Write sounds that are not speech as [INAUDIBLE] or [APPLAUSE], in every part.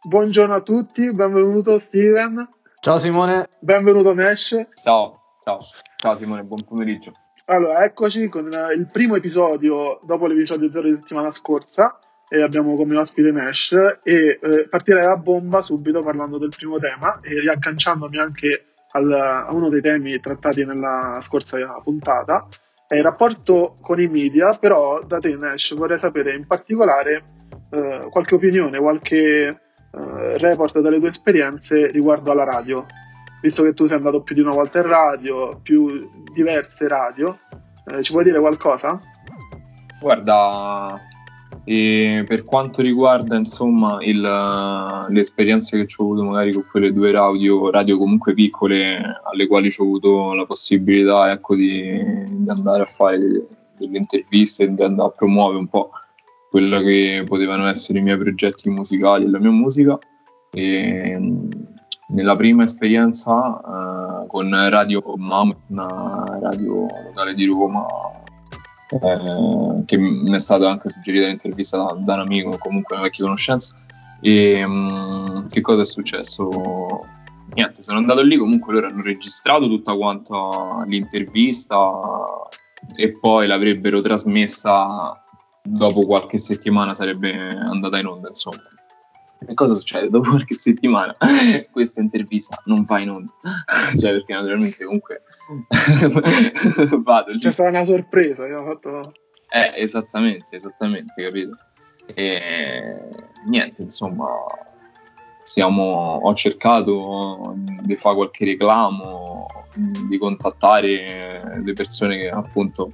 Buongiorno a tutti, benvenuto Steven. Ciao Simone. Benvenuto Nash. Ciao, ciao, ciao Simone, buon pomeriggio. Allora, eccoci con il primo episodio dopo l'episodio 0 di settimana scorsa e abbiamo come ospite Nash e eh, partirei a bomba subito parlando del primo tema e riagganciandomi anche al, a uno dei temi trattati nella scorsa puntata è il rapporto con i media, però da te Nash vorrei sapere in particolare eh, qualche opinione, qualche eh, report dalle tue esperienze riguardo alla radio, visto che tu sei andato più di una volta in radio, più diverse radio, eh, ci puoi dire qualcosa? Guarda, e per quanto riguarda insomma il, le esperienze che ho avuto magari con quelle due radio, radio comunque piccole alle quali ho avuto la possibilità ecco, di, di, andare a fare delle, interviste di andare a promuovere un po' quello che potevano essere i miei progetti musicali e la mia musica. E, nella prima esperienza uh, con Radio Mam, una radio locale di Roma, eh, che mi è stata anche suggerita l'intervista da, da, un amico, comunque una vecchia conoscenza. E um, che cosa è successo? Niente, sono andato lì, comunque loro hanno registrato tutta quanta l'intervista e poi l'avrebbero trasmessa dopo qualche settimana, sarebbe andata in onda, insomma. E cosa succede? [LAUGHS] Dopo qualche settimana [LAUGHS] questa intervista non va in onda, [LAUGHS] cioè perché naturalmente comunque vado. C'è stata una sorpresa, abbiamo fatto... Eh, esattamente, esattamente, capito? E niente, insomma, siamo, ho cercato di fare qualche reclamo, di contattare le persone che appunto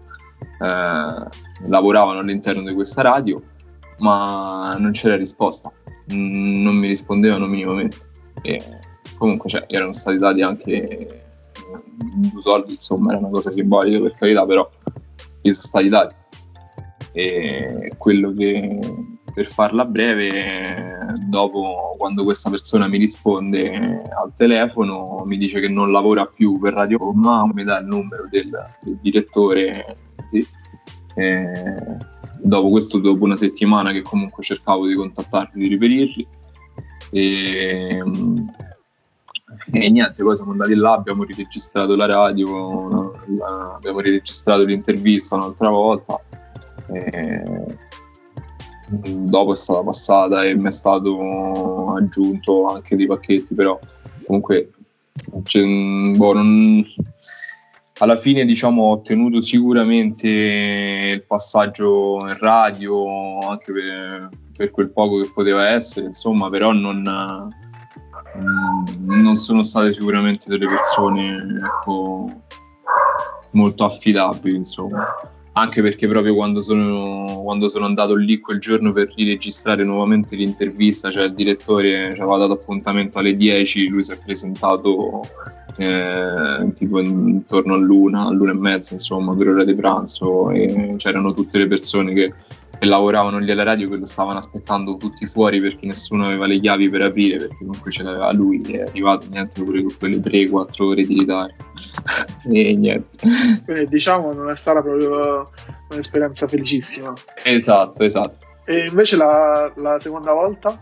eh, lavoravano all'interno di questa radio, ma non c'era risposta, non mi rispondevano minimamente. E comunque cioè, erano stati dati anche due soldi, insomma, era una cosa simbolica per carità, però gli sono stati dati. E quello che per farla breve, dopo quando questa persona mi risponde al telefono, mi dice che non lavora più per Radio ma mi dà il numero del, del direttore. Sì. dopo questo, dopo una settimana che comunque cercavo di contattarli, di riperirli, e, e niente, poi siamo andati là, abbiamo riregistrato la radio, la, abbiamo riregistrato l'intervista un'altra volta. E dopo è stata passata e mi è stato aggiunto anche dei pacchetti, però comunque boh, non, alla fine diciamo ho ottenuto sicuramente il passaggio in radio anche per, per quel poco che poteva essere, insomma, però non Mm, non sono state sicuramente delle persone ecco, molto affidabili, insomma. Anche perché proprio quando sono, quando sono andato lì quel giorno per riregistrare nuovamente l'intervista, cioè il direttore ci aveva dato appuntamento alle 10, lui si è presentato eh, tipo intorno all'una, all'una e mezza, insomma, per ora di pranzo e c'erano tutte le persone che che lavoravano lì alla radio che lo stavano aspettando tutti fuori perché nessuno aveva le chiavi per aprire perché comunque ce l'aveva lui e è arrivato niente pure con quelle 3-4 ore di ritardo. [LAUGHS] E niente. Quindi diciamo non è stata proprio un'esperienza felicissima. Esatto esatto. E invece la, la seconda volta?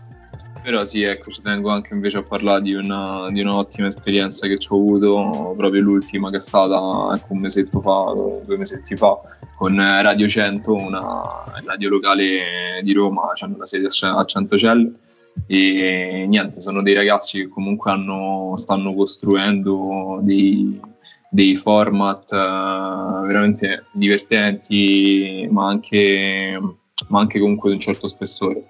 Però sì, ecco, ci tengo anche invece a parlare di, una, di un'ottima esperienza che ho avuto, proprio l'ultima che è stata ecco, un mesetto fa, due mesetti fa, con Radio 100, una radio locale di Roma, hanno la sede a Centocelle e niente, sono dei ragazzi che comunque hanno, stanno costruendo dei, dei format uh, veramente divertenti, ma anche, ma anche comunque di un certo spessore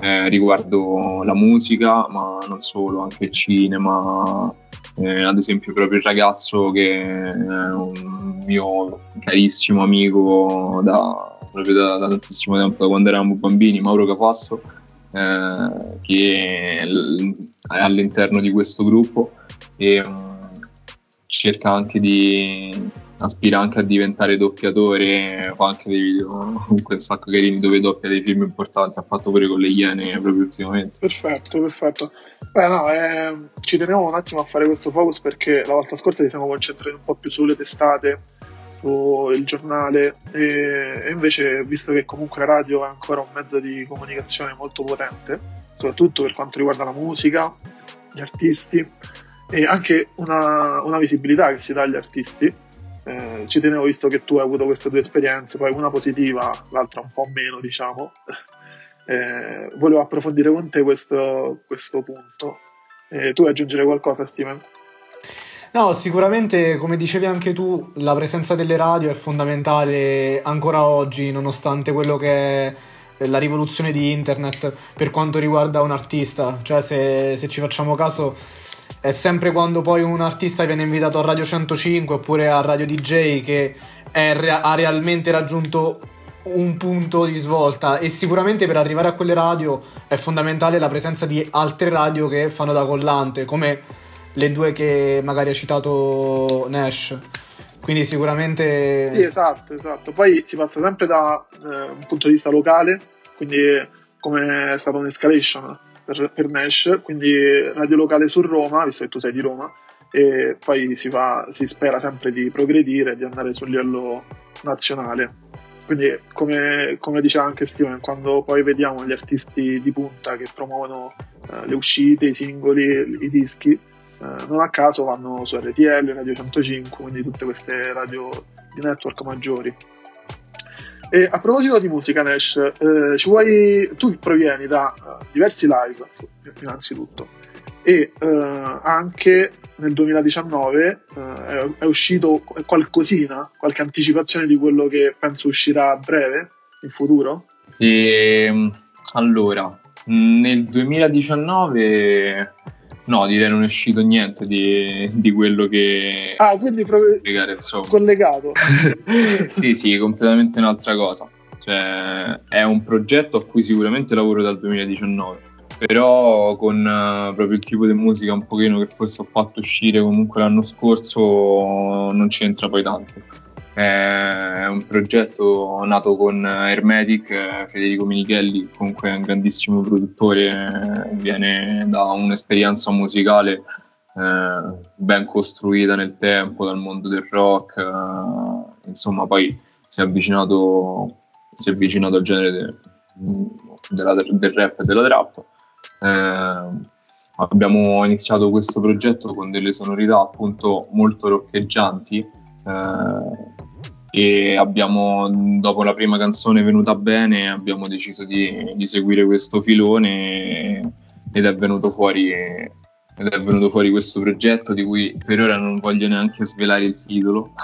eh, riguardo la musica, ma non solo, anche il cinema. Eh, ad esempio, proprio il ragazzo che è un mio carissimo amico da, proprio da, da tantissimo tempo, da quando eravamo bambini, Mauro Cafasso, eh, che è all'interno di questo gruppo e um, cerca anche di aspira anche a diventare doppiatore, fa anche dei video comunque un sacco carini dove doppia dei film importanti, ha fatto pure con le Iene proprio ultimamente. Perfetto, perfetto. Beh no, eh, ci teniamo un attimo a fare questo focus perché la volta scorsa ci siamo concentrati un po' più sulle testate, sul giornale e, e invece visto che comunque la radio è ancora un mezzo di comunicazione molto potente, soprattutto per quanto riguarda la musica, gli artisti e anche una, una visibilità che si dà agli artisti. Eh, ci tenevo visto che tu hai avuto queste due esperienze, poi una positiva, l'altra un po' meno, diciamo. [LAUGHS] Eh, volevo approfondire con te questo, questo punto. Eh, tu aggiungere qualcosa, Steven? No, sicuramente, come dicevi anche tu, la presenza delle radio è fondamentale ancora oggi, nonostante quello che è la rivoluzione di internet per quanto riguarda un artista. Cioè, se, se ci facciamo caso, è sempre quando poi un artista viene invitato a Radio 105 oppure a Radio DJ che è, ha realmente raggiunto un punto di svolta e sicuramente per arrivare a quelle radio è fondamentale la presenza di altre radio che fanno da collante, come le due che magari ha citato Nash. Quindi sicuramente... Sì, esatto, esatto. Poi si passa sempre da eh, un punto di vista locale, quindi come è stata un'escalation per, per Nash, quindi radio locale su Roma, visto che tu sei di Roma, e poi si, fa, si spera sempre di progredire, di andare sul livello nazionale. Quindi, come, come diceva anche Steven, quando poi vediamo gli artisti di punta che promuovono eh, le uscite, i singoli, i dischi, eh, non a caso vanno su RTL, Radio 105, quindi tutte queste radio di network maggiori. E a proposito di musica, Nash, eh, vuoi... tu provieni da uh, diversi live, innanzitutto, e uh, anche nel 2019 uh, è, è, uscito qualcosina, qualche anticipazione di quello che penso uscirà a breve, in futuro? E, ehm, allora, nel 2019 No, direi non è uscito niente di, di quello che... Ah, quindi proprio spiegare, collegato. [LAUGHS] sì, sì, completamente un'altra cosa. Cioè, è un progetto a cui sicuramente lavoro dal 2019, però con uh, proprio il tipo di musica un pochino che forse ho fatto uscire comunque l'anno scorso non c'entra poi tanto. È un progetto nato con Hermetic, Federico Minichelli, comunque è un grandissimo produttore, viene da un'esperienza musicale eh, ben costruita nel tempo, dal mondo del rock, eh, insomma poi si è avvicinato, si è avvicinato al genere de, della, del rap e della trap. Eh, abbiamo iniziato questo progetto con delle sonorità appunto molto roccheggianti eh, e abbiamo, dopo la prima canzone venuta bene, abbiamo deciso di, di seguire questo filone ed è venuto fuori ed è venuto fuori questo progetto di cui per ora non voglio neanche svelare il titolo.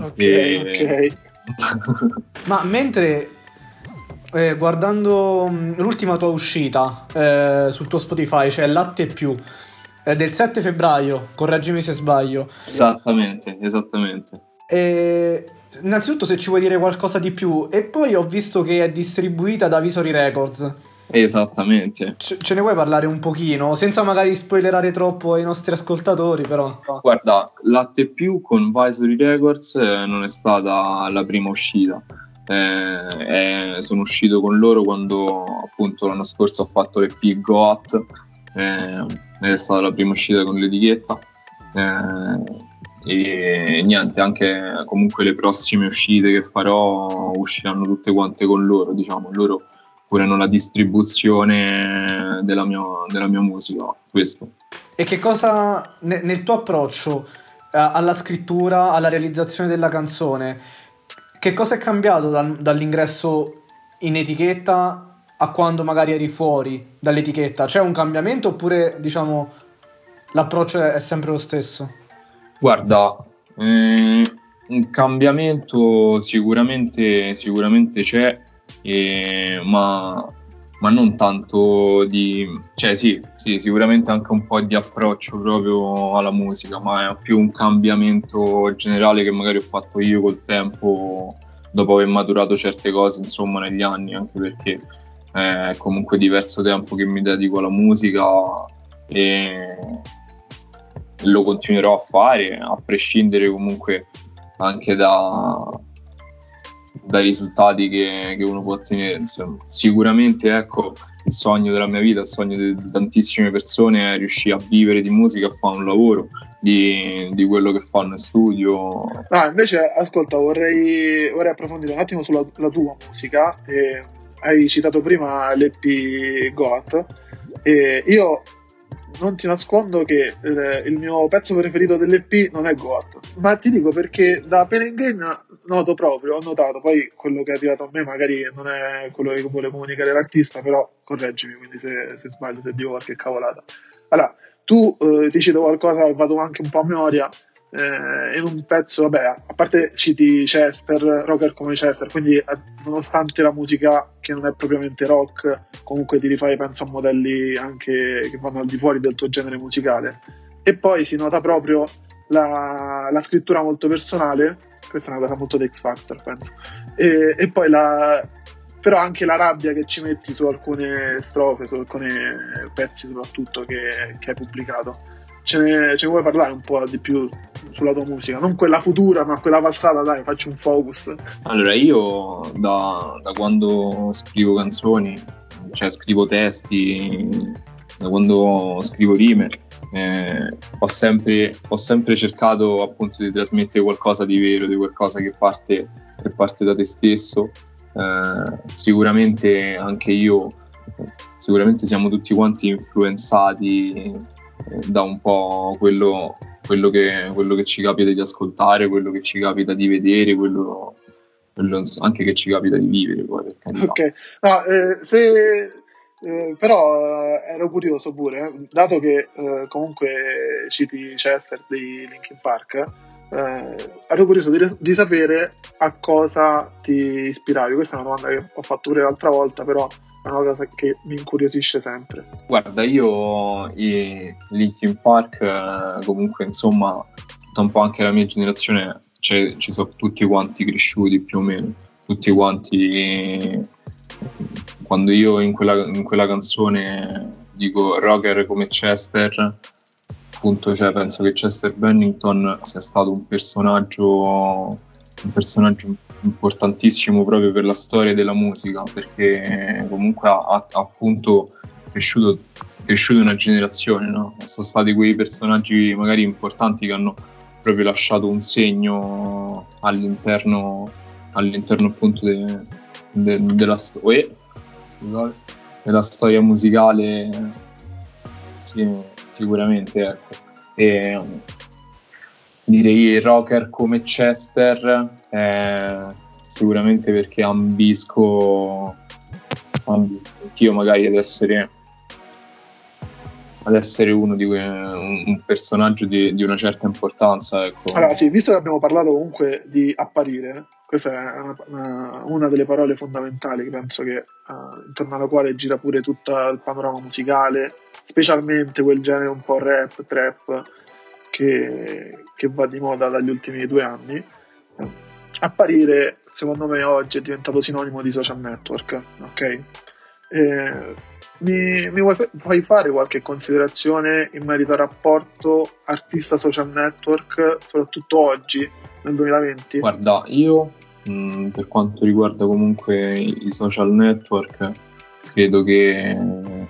Ok, e... ok. Ma mentre eh, guardando mm, l'ultima tua uscita eh, sul tuo Spotify, cioè Latte più, eh, del 7 febbraio, correggimi se sbaglio. Esattamente, esattamente. E, innanzitutto se ci vuoi dire qualcosa di più, e poi ho visto che è distribuita da Visory Records. Esattamente. Ce, ce ne vuoi parlare un pochino, senza magari spoilerare troppo ai nostri ascoltatori, però? Guarda, Latte Più con Visory Records eh, non è stata la prima uscita. Eh, eh, sono uscito con loro quando appunto l'anno scorso ho fatto l'EP Goat eh, è stata la prima uscita con l'etichetta eh, e niente anche comunque le prossime uscite che farò usciranno tutte quante con loro diciamo loro curano la distribuzione della mia, della mia musica questo e che cosa ne, nel tuo approccio alla scrittura alla realizzazione della canzone che cosa è cambiato dal, dall'ingresso in etichetta a quando magari eri fuori dall'etichetta? C'è un cambiamento oppure diciamo l'approccio è sempre lo stesso? Guarda, eh, un cambiamento sicuramente, sicuramente c'è, eh, ma, ma, non tanto di... cioè sì, sì, sicuramente anche un po' di approccio proprio alla musica, ma è più un cambiamento generale che magari ho fatto io col tempo dopo aver maturato certe cose insomma negli anni, anche perché è comunque diverso tempo che mi dedico alla musica e lo continuerò a fare a prescindere comunque anche da, dai risultati che, che, uno può ottenere insomma. sicuramente ecco il sogno della mia vita il sogno di, tantissime persone è riuscire a vivere di musica a fare un lavoro di, di quello che fanno in studio ah, invece ascolta vorrei, vorrei approfondire un attimo sulla tua musica e hai citato prima l'EP Goat e io non ti nascondo che eh, il mio pezzo preferito dell'EP non è Goat, ma ti dico perché da Pen Gain noto proprio, ho notato, poi quello che è arrivato a me magari non è quello che vuole comunicare l'artista, però correggimi, quindi se, se sbaglio, se dico qualche cavolata. Allora, tu eh, ti cito qualcosa, vado anche un po' a memoria, eh, in un pezzo, vabbè, a parte citi Chester, rocker come Chester, quindi eh, nonostante la musica che non è propriamente rock, comunque ti rifai, penso, a modelli anche che vanno al di fuori del tuo genere musicale. E poi si nota proprio la, la scrittura molto personale, questa è una cosa molto da X Factor, penso. E, e poi la, però anche la rabbia che ci metti su alcune strofe, su alcuni pezzi soprattutto che, che hai pubblicato ce ne, ce ne vuoi parlare un po' di più sulla tua musica? Non quella futura, ma quella passata, dai, faccio un focus. Allora, io da, da quando scrivo canzoni, cioè scrivo testi, da quando scrivo rime, eh, ho, sempre, ho, sempre, cercato appunto di trasmettere qualcosa di vero, di qualcosa che parte, che parte da te stesso. Eh, sicuramente anche io, sicuramente siamo tutti quanti influenzati da un po' quello, quello, che, quello, che, ci capita di ascoltare, quello che ci capita di vedere, quello, quello anche che ci capita di vivere. Poi, per carità. Ok, no, eh, se, eh, però eh, ero curioso pure, eh, dato che eh, comunque citi Chester di Linkin Park, eh, ero curioso di, di, sapere a cosa ti ispiravi. Questa è una domanda che ho fatto pure l'altra volta, però è una cosa che mi incuriosisce sempre. Guarda, io i Linkin Park, eh, comunque, insomma, tutta un po' anche la mia generazione, cioè, ci sono tutti quanti cresciuti più o meno, tutti quanti. Quando io in quella, in quella canzone dico rocker come Chester, appunto, cioè, penso che Chester Bennington sia stato un personaggio un personaggio importantissimo proprio per la storia della musica, perché comunque ha, ha appunto cresciuto, cresciuto una generazione, no? sono stati quei personaggi magari importanti che hanno proprio lasciato un segno all'interno, all'interno appunto de, de, della, storia, della storia musicale, sì, sicuramente ecco. E, direi rocker come Chester, eh, sicuramente perché ambisco, ambisco anch'io magari ad essere, ad essere uno di que- un, personaggio di, di, una certa importanza. Ecco. Allora, sì, visto che abbiamo parlato comunque di apparire, questa è una, una, una delle parole fondamentali che penso che uh, intorno alla quale gira pure tutto il panorama musicale, specialmente quel genere un po' rap, trap che, che va di moda dagli ultimi due anni, apparire secondo me oggi è diventato sinonimo di social network, ok? Eh, mi, mi vuoi, vuoi, fare qualche considerazione in merito al rapporto artista-social network, soprattutto oggi, nel 2020? Guarda, io mh, mm, per quanto riguarda comunque i social network, credo che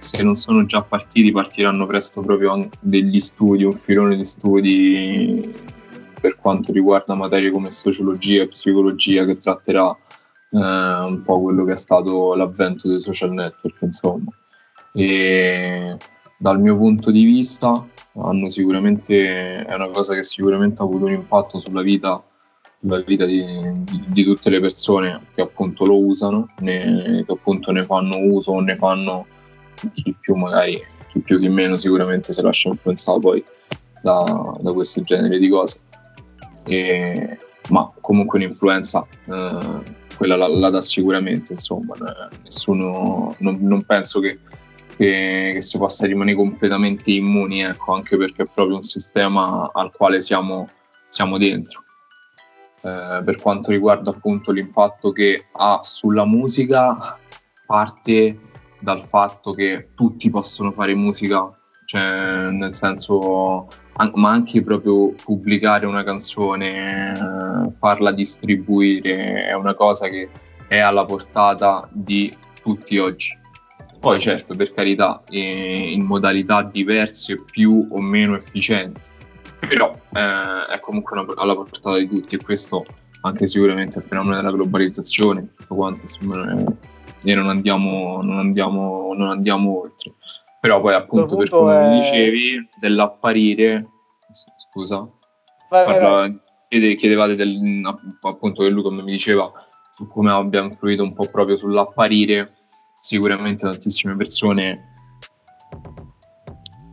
se non sono già partiti, partiranno presto proprio degli studi, un filone di studi per quanto riguarda materie come sociologia e psicologia che tratterà eh, un po' quello che è stato l'avvento dei social network, insomma. E dal mio punto di vista è una cosa che sicuramente ha avuto un impatto sulla vita, sulla vita di, di, di, tutte le persone che appunto lo usano, ne, che appunto ne fanno uso o ne fanno chi più magari, chi più chi meno sicuramente si lascia influenzare poi da, da questo genere di cose. E, ma comunque un'influenza eh, quella la, la, dà sicuramente, insomma, nessuno, non, non penso che, che, che, si possa rimanere completamente immuni, ecco, anche perché è proprio un sistema al quale siamo, siamo dentro. Eh, per quanto riguarda appunto l'impatto che ha sulla musica, parte dal fatto che tutti possono fare musica, cioè nel senso, ma anche proprio pubblicare una canzone, farla distribuire, è una cosa che è alla portata di tutti oggi. Poi certo, per carità, in modalità diverse, più o meno efficienti, però eh, è comunque una, alla portata di tutti e questo anche sicuramente al fenomeno della globalizzazione, tutto quanto, insomma, e non andiamo, non andiamo, non andiamo oltre. Però poi appunto per come è... dicevi, dell'apparire, scusa, vai, parla, vai, vai. Chiede, chiedevate del, appunto che lui come mi diceva su come abbia influito un po' proprio sull'apparire, sicuramente tantissime persone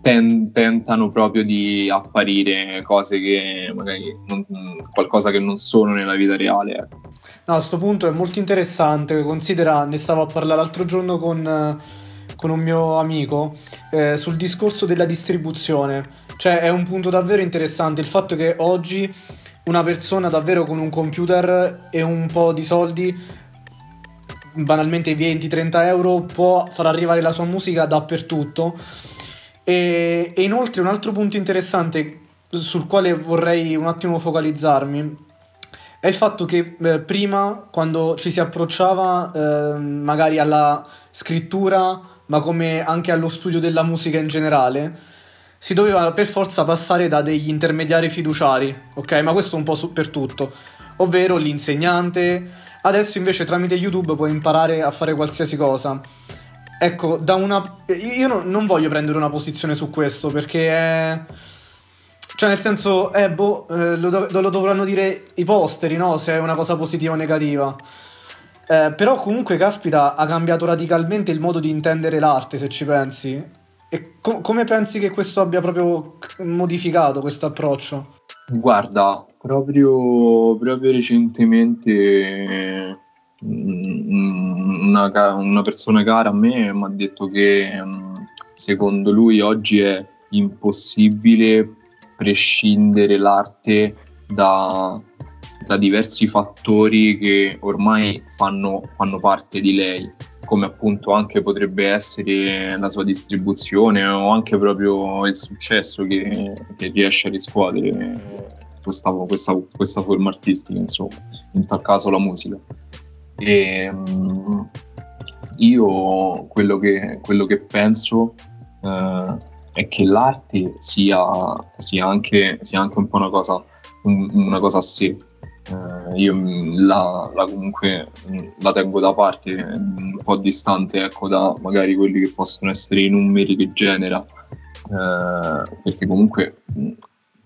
ten, tentano proprio di apparire cose che magari non, qualcosa che non sono nella vita reale. Ecco. No, a questo punto è molto interessante, considera, ne stavo a parlare l'altro giorno con, con un mio amico eh, sul discorso della distribuzione, cioè è un punto davvero interessante il fatto che oggi una persona davvero con un computer e un po' di soldi banalmente 20-30 euro può far arrivare la sua musica dappertutto e, e inoltre un altro punto interessante sul quale vorrei un attimo focalizzarmi è il fatto che eh, prima, quando ci si approcciava eh, magari alla scrittura, ma come anche allo studio della musica in generale, si doveva per forza passare da degli intermediari fiduciari, ok? Ma questo un po' su- per tutto, ovvero l'insegnante. Adesso invece tramite YouTube puoi imparare a fare qualsiasi cosa. Ecco, da una... Io no, non voglio prendere una posizione su questo perché è... Cioè, nel senso, eh, boh, eh, lo, lo, dovranno dire i posteri, no? Se è una cosa positiva o negativa. Eh, però comunque, caspita, ha cambiato radicalmente il modo di intendere l'arte, se ci pensi. E co- come pensi che questo abbia proprio modificato questo approccio? Guarda, proprio, proprio recentemente una, una persona cara a me mi ha detto che mm, secondo lui oggi è impossibile prescindere l'arte da, da diversi fattori che ormai fanno, fanno, parte di lei, come appunto anche potrebbe essere la sua distribuzione o anche proprio il successo che, che riesce a riscuotere questa, questa, questa forma artistica, insomma, in tal caso la musica. E, um, io quello che, quello che penso uh, è che l'arte sia, sia, anche, sia, anche, un po' una cosa, un, una cosa a sé. Uh, io la, la, comunque la tengo da parte, un po' distante ecco, da magari quelli che possono essere i numeri che genera, uh, perché comunque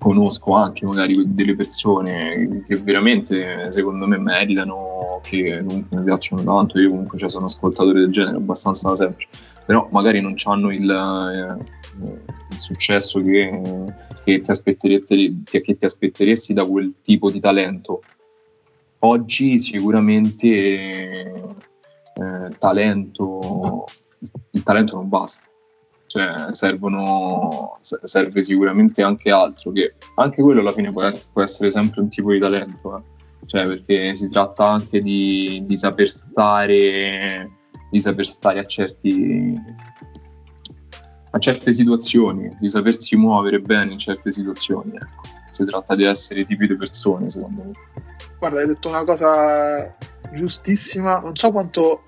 conosco anche magari delle persone che veramente secondo me meritano, che comunque mi piacciono tanto, io comunque cioè, sono ascoltatore del genere abbastanza da sempre, però magari non hanno il, eh, il successo che, che, ti aspetteresti, che ti aspetteresti da quel tipo di talento. Oggi sicuramente eh, talento, il talento non basta cioè servono, serve sicuramente anche altro, che anche quello alla fine può, può essere sempre un tipo di talento, eh. cioè perché si tratta anche di, di, saper stare, di saper stare a certi a certe situazioni, di sapersi muovere bene in certe situazioni. Ecco. Si tratta di essere tipi di persone, secondo me. Guarda, hai detto una cosa giustissima, non so quanto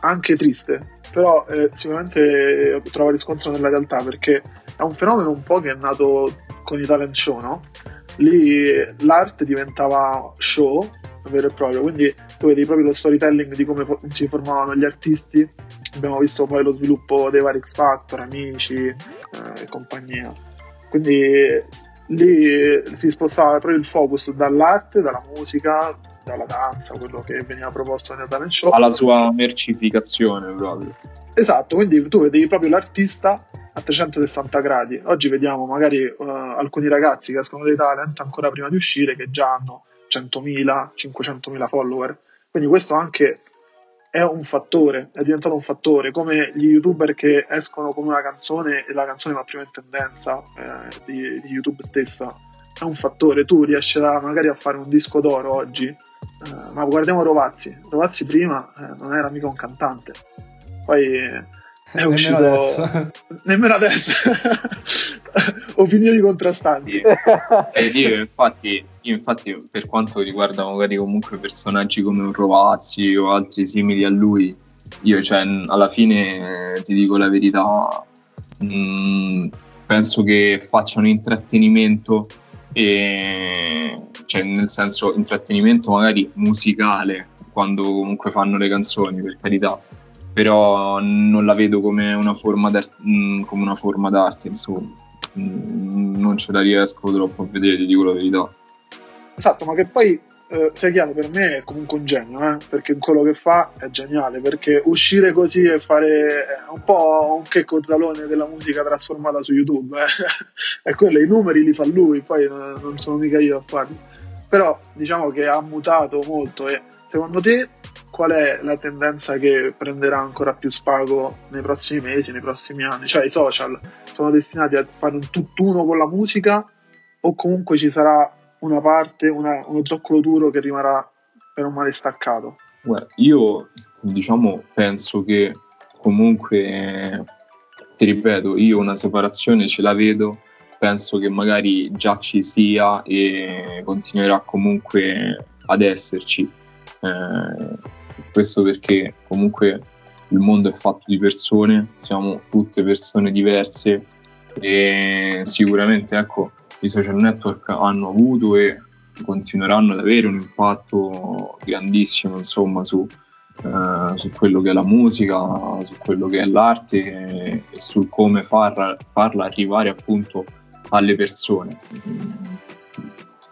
anche triste, però eh, sicuramente trova riscontro nella realtà perché è un fenomeno un po' che è nato con i talent show, no? Lì l'arte diventava show vero e proprio, quindi tu vedi proprio lo storytelling di come si formavano gli artisti, abbiamo visto poi lo sviluppo dei vari X Factor, Amici eh, e compagnia. Quindi lì si spostava proprio il focus dall'arte, dalla musica, dalla danza, quello che veniva proposto nel talent show. Alla sua mercificazione proprio. Esatto, quindi tu vedevi proprio l'artista a 360 gradi. Oggi vediamo magari uh, alcuni ragazzi che escono dai talent ancora prima di uscire che già hanno 100.000, 500.000 follower. Quindi questo anche è un fattore, è diventato un fattore, come gli youtuber che escono con una canzone e la canzone va prima in tendenza eh, di, di YouTube stessa è un fattore. Tu riesci a, magari a fare un disco d'oro oggi, eh, ma guardiamo Rovazzi. Rovazzi prima eh, non era mica un cantante, poi [LAUGHS] è nemmeno uscito adesso. [LAUGHS] nemmeno adesso. [LAUGHS] Opinioni contrastanti. E io infatti, io infatti, per quanto riguarda magari comunque personaggi come un Rovazzi o altri simili a lui, io cioè, alla fine ti dico la verità, mh, mm, penso che facciano intrattenimento e cioè nel senso intrattenimento magari musicale quando comunque fanno le canzoni, per carità, però non la vedo come una forma, mm, come una forma d'arte, insomma, mm, non ce la riesco troppo a vedere, ti dico la verità. Esatto, ma che poi eh, sia chiaro, per me è comunque un genio, eh? perché quello che fa è geniale, perché uscire così e fare un po' un checco talone della musica trasformata su YouTube, eh? [LAUGHS] e quello i numeri li fa lui, poi non sono mica io a farli. Però diciamo che ha mutato molto e secondo te qual è la tendenza che prenderà ancora più spago nei prossimi mesi, nei prossimi anni? Cioè i social sono destinati a fare un tutt'uno con la musica o comunque ci sarà una parte, una, uno zoccolo duro che rimarrà per un male staccato? Guarda, io diciamo penso che comunque, ti ripeto, io una separazione ce la vedo, penso che magari già ci sia e continuerà comunque ad esserci. Eh, questo perché comunque il mondo è fatto di persone, siamo tutte persone diverse e sicuramente ecco i social network hanno avuto e continueranno ad avere un impatto grandissimo insomma su, eh, su quello che è la musica, su quello che è l'arte e, e sul come farla, farla, arrivare appunto alle persone.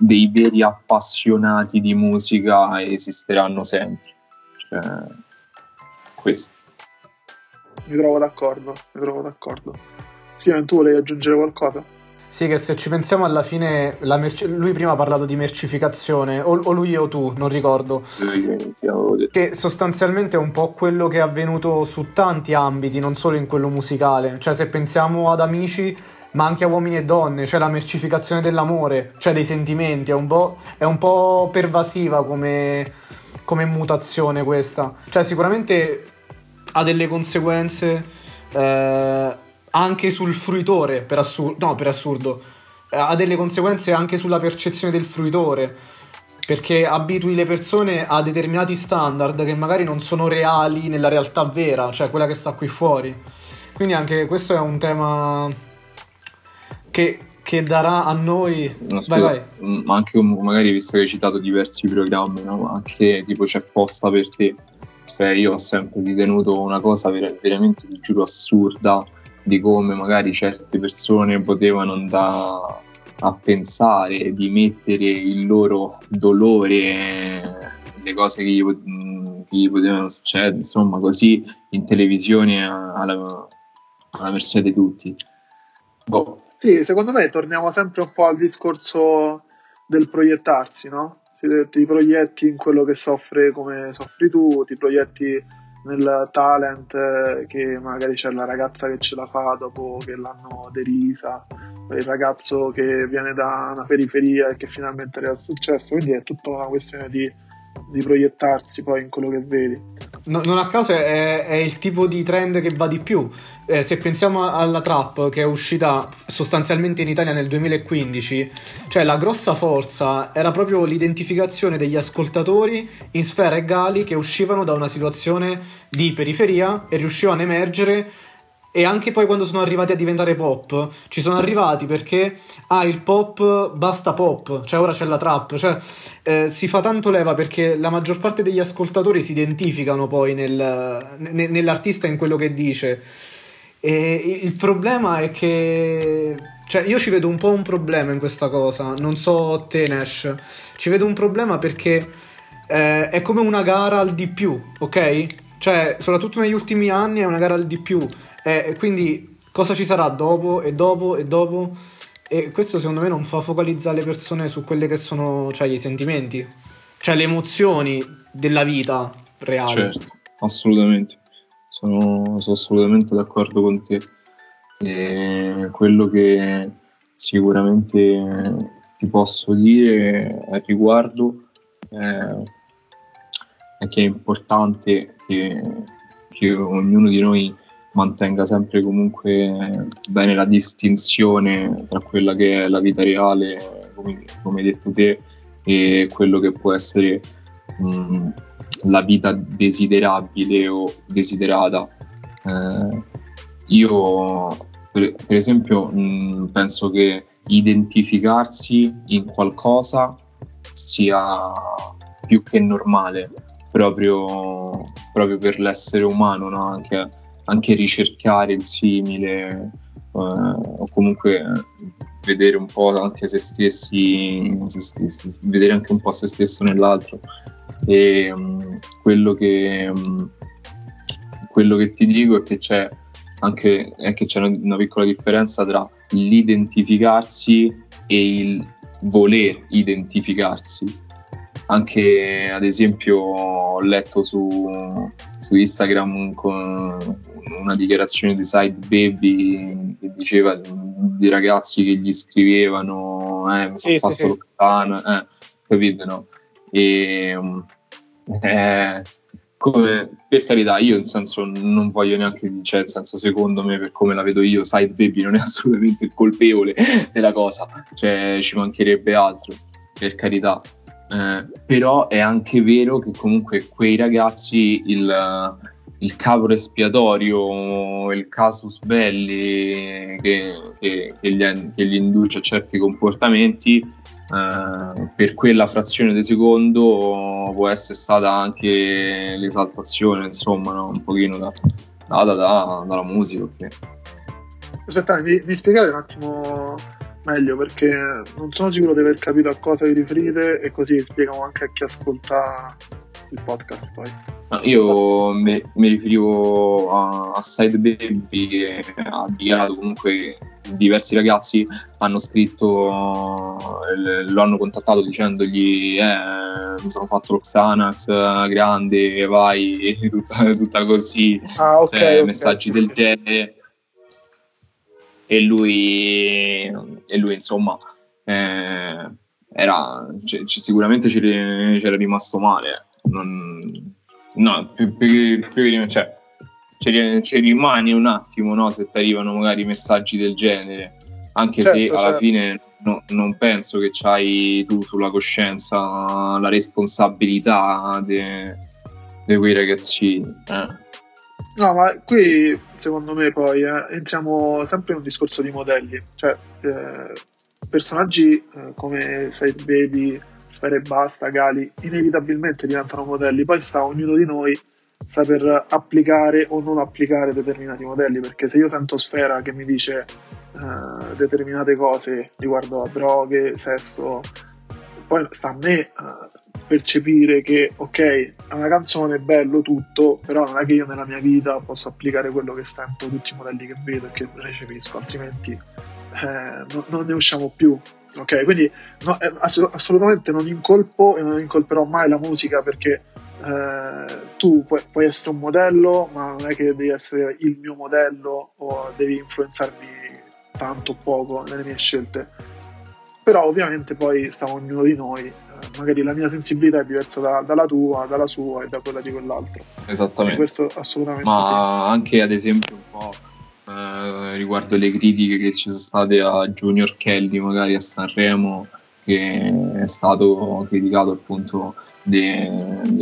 Dei veri appassionati di musica esisteranno sempre. Cioè, questo. Mi trovo d'accordo, mi trovo d'accordo. Steven, tu volevi aggiungere qualcosa? Sì, che se ci pensiamo alla fine, merc- lui prima ha parlato di mercificazione, o, o lui o tu, non ricordo. Che sostanzialmente è un po' quello che è avvenuto su tanti ambiti, non solo in quello musicale. Cioè, se pensiamo ad amici, ma anche a uomini e donne, cioè la mercificazione dell'amore, cioè dei sentimenti, è un po', è un po pervasiva come, come mutazione questa. Cioè, sicuramente ha delle conseguenze. Eh, anche sul fruitore, per, assur- no, per assurdo, ha delle conseguenze anche sulla percezione del fruitore, perché abitui le persone a determinati standard che magari non sono reali nella realtà vera, cioè quella che sta qui fuori. Quindi anche questo è un tema che, che darà a noi... No, scusa, vai, vai. Ma anche magari visto che hai citato diversi programmi, no? anche tipo c'è posta per te. Cioè io ho sempre ritenuto una cosa veramente, ti giuro, assurda di come magari certe persone potevano andare a pensare di mettere il loro dolore, le cose che gli, che gli potevano succedere, insomma, così in televisione alla, alla mercé di tutti. Boh. Sì, secondo me torniamo sempre un po' al discorso del proiettarsi, no? Ti proietti in quello che soffre come soffri tu, ti proietti nel talent eh, che magari c'è la ragazza che ce la fa dopo che l'hanno derisa, il ragazzo che viene da una periferia e che finalmente ha successo, quindi è tutta una questione di, di proiettarsi poi in quello che vedi. No, non a caso è, è, il tipo di trend che va di più. Eh, se pensiamo alla trap che è uscita sostanzialmente in Italia nel 2015, cioè la grossa forza era proprio l'identificazione degli ascoltatori in sfere egali che uscivano da una situazione di periferia e riuscivano a emergere e anche poi quando sono arrivati a diventare pop, ci sono arrivati perché ah, il pop basta pop, cioè ora c'è la trap, cioè eh, si fa tanto leva perché la maggior parte degli ascoltatori si identificano poi nel, ne, nell'artista in quello che dice. E il problema è che cioè io ci vedo un po' un problema in questa cosa, non so te Nash, ci vedo un problema perché eh, è come una gara al di più, ok? Cioè, soprattutto negli ultimi anni è una gara di più. E quindi cosa ci sarà dopo e dopo e dopo? E questo secondo me non fa focalizzare le persone su quelle che sono cioè, i sentimenti, cioè le emozioni della vita reale. Certo, assolutamente. Sono, sono assolutamente d'accordo con te. E quello che sicuramente ti posso dire al riguardo è, è che è importante che, che ognuno di noi mantenga sempre comunque bene la distinzione tra quella che è la vita reale, come, come hai detto te, e quello che può essere mh, la vita desiderabile o desiderata. Eh, io, per, per esempio, mh, penso che identificarsi in qualcosa sia più che normale proprio, proprio per l'essere umano, no? anche, anche, ricercare il simile eh, o comunque vedere un po' anche se stessi, se stessi, vedere anche un po' se stesso nell'altro. E um, quello, che, um, quello che ti dico è che c'è anche è che c'è una piccola differenza tra l'identificarsi e il voler identificarsi anche ad esempio ho letto su, su Instagram con una dichiarazione di Side Baby che diceva di, di ragazzi che gli scrivevano eh, mi sono sì, fatto sì, lontano eh, capite no? e eh, come, per carità io in senso non voglio neanche cioè, in senso secondo me per come la vedo io Side Baby non è [LAUGHS] assolutamente il colpevole della cosa cioè ci mancherebbe altro per carità eh, però è anche vero che comunque quei ragazzi il, il capo espiatorio, il casus belli che, che, che, gli, che gli, induce a certi comportamenti, eh, per quella frazione di secondo può essere stata anche l'esaltazione, insomma, no? un pochino da, data da, dalla musica. Okay. Aspetta, mi, mi spiegate un attimo meglio perché non sono sicuro di aver capito a cosa vi riferite e così spieghiamo anche a chi ascolta il podcast poi. io mi, mi, riferivo a, a Side Baby che ha dichiarato comunque diversi ragazzi hanno scritto lo hanno contattato dicendogli eh, mi sono fatto lo Xanax grande vai [LAUGHS] tutta, tutta così. Ah, okay, cioè, okay, messaggi sì, del genere e lui, e lui insomma eh, era, c- sicuramente c'era, rimasto male non, no, più, più, più, cioè, ci, ci rimani un attimo no, se ti arrivano magari messaggi del genere anche certo, se alla certo. fine no, non penso che c'hai tu sulla coscienza la responsabilità di quei ragazzini eh. No, ma qui secondo me poi eh, entriamo sempre in un discorso di modelli, cioè eh, personaggi eh, come Side Baby, Sfera e Basta, Gali, inevitabilmente diventano modelli, poi sta ognuno di noi saper applicare o non applicare determinati modelli, perché se io sento Sfera che mi dice eh, determinate cose riguardo a droghe, sesso, poi sta a me uh, percepire che ok, è una canzone, è bello tutto, però non è che io nella mia vita posso applicare quello che sento, tutti i modelli che vedo e che recepisco, altrimenti eh, non, non, ne usciamo più. Ok, quindi no, eh, ass- assolutamente non incolpo e non incolperò mai la musica perché eh, tu puoi, puoi, essere un modello, ma non è che devi essere il mio modello o devi influenzarmi tanto o poco nelle mie scelte però ovviamente poi sta ognuno di noi, eh, magari la mia sensibilità è diversa da, dalla tua, dalla sua e da quella di quell'altro. Esattamente. E questo assolutamente. Ma sì. anche ad esempio un po' eh, riguardo le critiche che ci sono state a Junior Kelly, magari a Sanremo, che è stato criticato appunto di,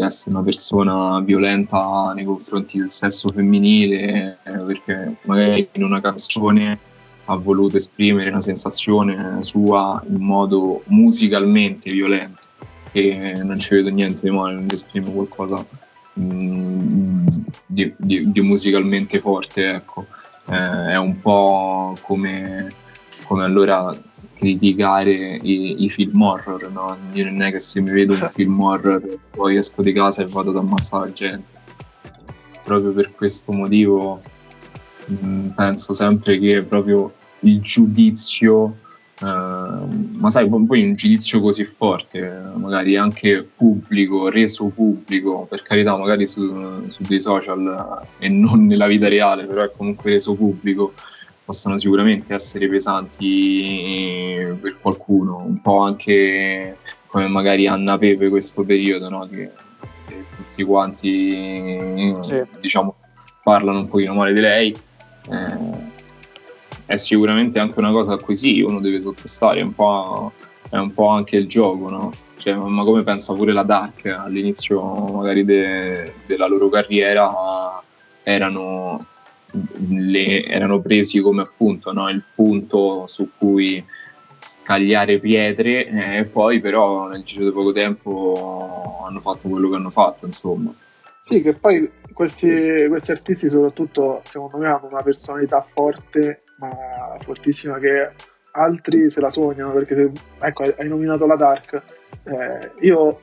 essere una persona violenta nei confronti del sesso femminile, eh, perché magari in una canzone ha voluto esprimere una sensazione sua in modo musicalmente violento e non ci vedo niente di male nell'esprimere qualcosa mm, di, di, di, musicalmente forte ecco eh, è un po' come, come allora criticare i, i, film horror no? Io non è che se mi vedo un [LAUGHS] film horror poi esco di casa e vado ad ammazzare la gente proprio per questo motivo Mm, penso sempre che proprio il giudizio, eh, ma sai, poi un giudizio così forte, magari anche pubblico, reso pubblico, per carità, magari su, su dei social e non nella vita reale, però è comunque reso pubblico, possono sicuramente essere pesanti per qualcuno, un po' anche come magari Anna Pepe questo periodo, no? che, che tutti quanti sì. diciamo parlano un pochino male di lei eh, è sicuramente anche una cosa a cui sì, uno deve sottostare, un po', è un po anche il gioco, no? Cioè, ma come pensa pure la Dark all'inizio magari de, della loro carriera erano, le, erano presi come appunto no? il punto su cui scagliare pietre e poi però nel giro di poco tempo hanno fatto quello che hanno fatto, insomma. Sì, che poi questi, questi artisti soprattutto secondo me hanno una personalità forte, ma fortissima che altri se la sognano perché se, ecco hai nominato la Dark eh, io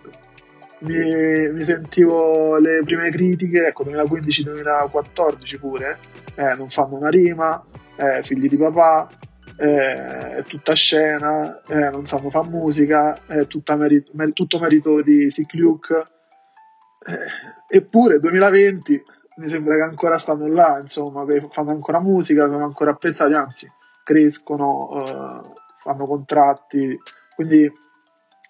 mi, mi, sentivo le prime critiche ecco 2015-2014 pure eh, non fanno una rima eh, figli di papà eh, è tutta scena eh, non sanno fare musica è meri- mer- tutto merito di Sick Luke eh, eppure 2020 mi sembra che ancora stanno là insomma che fanno ancora musica sono ancora apprezzati anzi crescono, eh, fanno contratti, quindi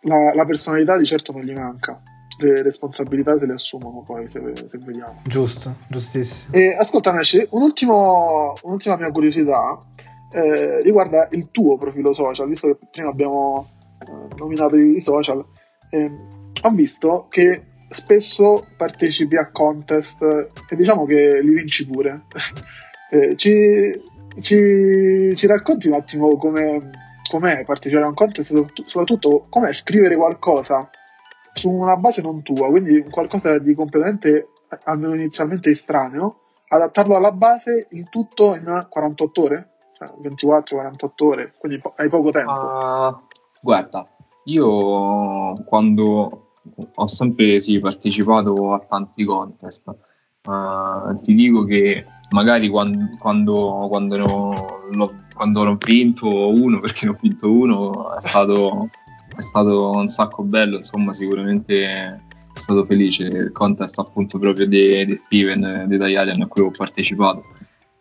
la, la, personalità di certo non gli manca. Le responsabilità se le assumono poi, se, se vediamo. Giusto, giustissimo. E, ascolta, un un'ultima mia curiosità eh, riguarda il tuo profilo social, visto che prima abbiamo eh, nominato i social. Eh, ho visto che spesso partecipi a contest e diciamo che li vinci pure. [LAUGHS] Eh, ci, ci, ci racconti un attimo come, com'è partecipare a un contest, soprattutto com'è scrivere qualcosa su una base non tua, quindi qualcosa di completamente, almeno inizialmente estraneo, adattarlo alla base, il tutto in 48 ore, cioè 24-48 ore, quindi hai poco tempo. Uh, guarda, io quando ho sempre sì, partecipato a tanti contest, uh, ti dico che magari quando, quando, quando, l'ho, quando l'ho vinto uno, [LAUGHS] perché ne ho vinto uno, è stato, è stato un sacco bello, insomma sicuramente è stato felice. Il contest appunto proprio di, di Steven, di Italian a cui ho partecipato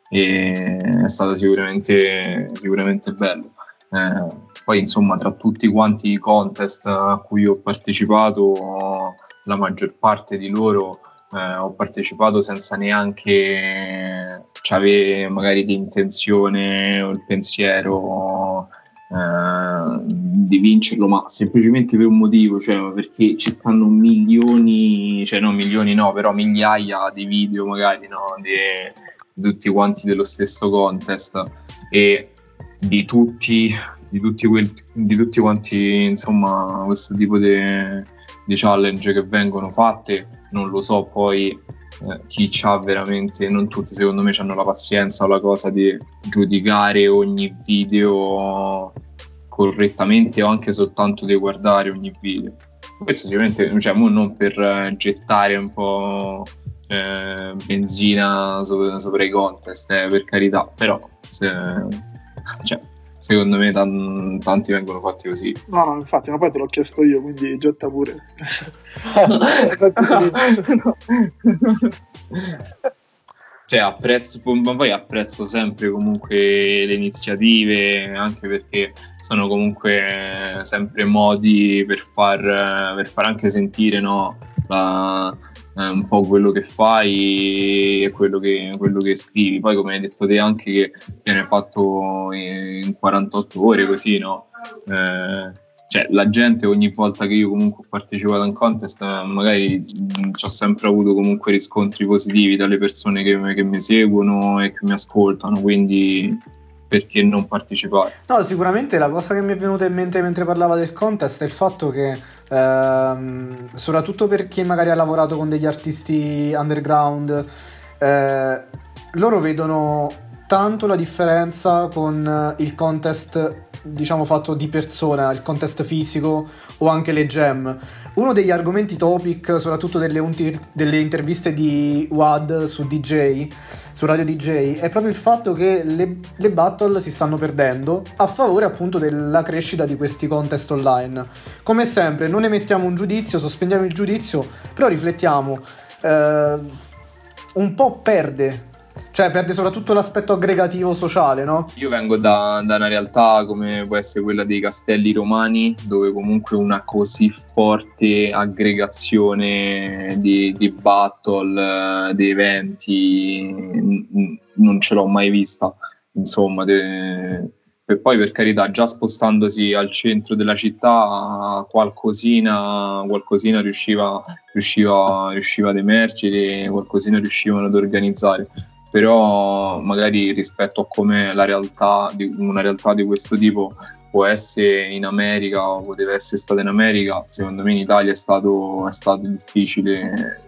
e è stato sicuramente, sicuramente bello. Eh, poi insomma tra tutti quanti i contest a cui ho partecipato la maggior parte di loro eh, ho partecipato senza neanche avere magari l'intenzione o il pensiero eh, di vincerlo, ma semplicemente per un motivo, cioè perché ci stanno milioni, cioè no milioni no, però migliaia di video magari no, di tutti quanti dello stesso contest. E di tutti, di tutti, quel, di tutti quanti insomma questo tipo di, di challenge che vengono fatte non lo so poi eh, chi ha veramente, non tutti secondo me hanno la pazienza o la cosa di giudicare ogni video correttamente o anche soltanto di guardare ogni video. Questo sicuramente, cioè, non per eh, gettare un po' eh, benzina sopra, sopra, i contest, eh, per carità, però se, cioè, secondo me t- tanti vengono fatti così. No, no, infatti, ma poi te l'ho chiesto io, quindi getta pure. [LAUGHS] cioè, apprezzo, ma poi apprezzo sempre comunque le iniziative, anche perché sono comunque sempre modi per far, per far anche sentire no, la, eh, un po' quello che fai e quello che, quello che, scrivi. Poi, come hai detto te, anche che viene fatto in 48 ore, così, no? Eh, cioè, la gente ogni volta che io comunque ho partecipato a un contest, magari ci ho sempre avuto comunque riscontri positivi dalle persone che, che mi seguono e che mi ascoltano, quindi perché non partecipare? No, sicuramente la cosa che mi è venuta in mente mentre parlava del contest è il fatto che, ehm, soprattutto per chi magari ha lavorato con degli artisti underground, eh, loro vedono tanto la differenza con il contest diciamo fatto di persona, il contest fisico o anche le gem. Uno degli argomenti topic, soprattutto delle, unti- delle interviste di WAD su DJ, su Radio DJ, è proprio il fatto che le, le battle si stanno perdendo a favore appunto della crescita di questi contest online. Come sempre, non emettiamo un giudizio, sospendiamo il giudizio, però riflettiamo. Eh, un po' perde cioè perde soprattutto l'aspetto aggregativo sociale, no? Io vengo da, da, una realtà come può essere quella dei castelli romani, dove comunque una così forte aggregazione di, di battle, di eventi, non ce l'ho mai vista. Insomma, de, e poi per carità, già spostandosi al centro della città, qualcosina, qualcosina riusciva, riusciva, riusciva ad emergere, qualcosina riuscivano ad organizzare però magari rispetto a come la realtà di, una realtà di questo tipo può essere in America o poteva essere stata in America, secondo me in Italia è stato, è stato difficile,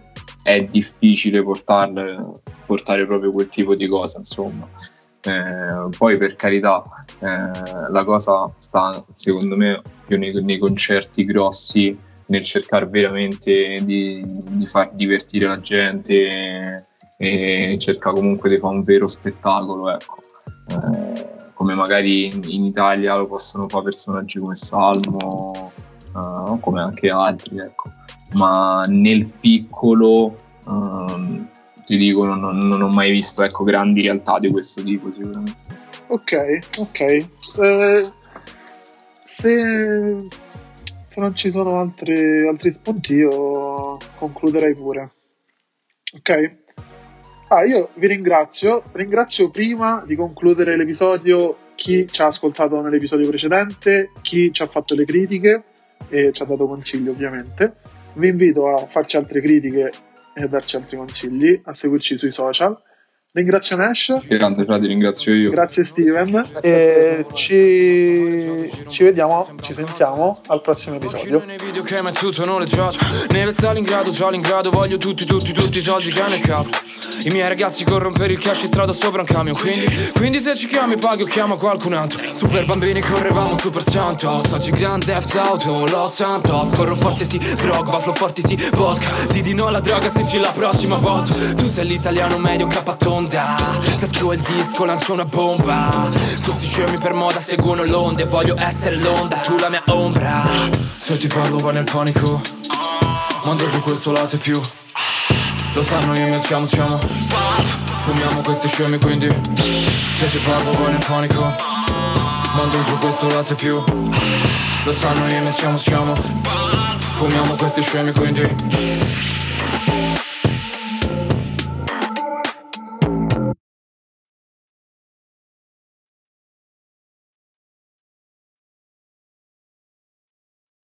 è difficile portarle, portare proprio quel tipo di cosa, insomma. Eh, poi per carità eh, la cosa sta secondo me più nei, nei concerti grossi nel cercare veramente di, di, far divertire la gente e cercare comunque di fare un vero spettacolo ecco. eh, come magari in Italia lo possono fare personaggi come Salmo uh, come anche altri ecco. ma nel piccolo um, ti dico non, non, ho mai visto ecco, grandi realtà di questo tipo sicuramente ok ok eh, se, se, non ci sono altri, altri spunti io concluderei pure ok Ah, io vi ringrazio. Ringrazio prima di concludere l'episodio chi ci ha ascoltato nell'episodio precedente, chi ci ha fatto le critiche e ci ha dato consigli ovviamente. Vi invito a farci altre critiche e a darci altri consigli, a seguirci sui social Ringrazio Nash. Grande frate, ringrazio io. Grazie Steven. E ci, ci vediamo, ci sentiamo al prossimo episodio. Nei video che mi tutto noleggiato. Neve Stalingrado, Stalingrado, voglio tutti, tutti, tutti i soldi che ne capo. I miei ragazzi corrono per il cash in strada sopra un camion Quindi, quindi se ci chiami paghi o chiamo qualcun altro. Super bambini correvamo super santos Oggi grande F auto, Los Santos Corro forte sì, drogba, flow forti sì, vodka. Di di no alla droga se ci la prossima volta. Tu sei l'italiano medio capaton onda Se scrivo il disco lancio una bomba. Questi scemi per moda seguono l'onda E voglio essere l'onda, tu la mia ombra. Se ti parlo vai nel panico. Mando giù questo latte più Lo sanno io mi schiamo, siamo Fumiamo questi scemi quindi Se ti parlo vai nel panico Mando giù questo latte più Lo sanno io mi schiamo, siamo Fumiamo questi scemi quindi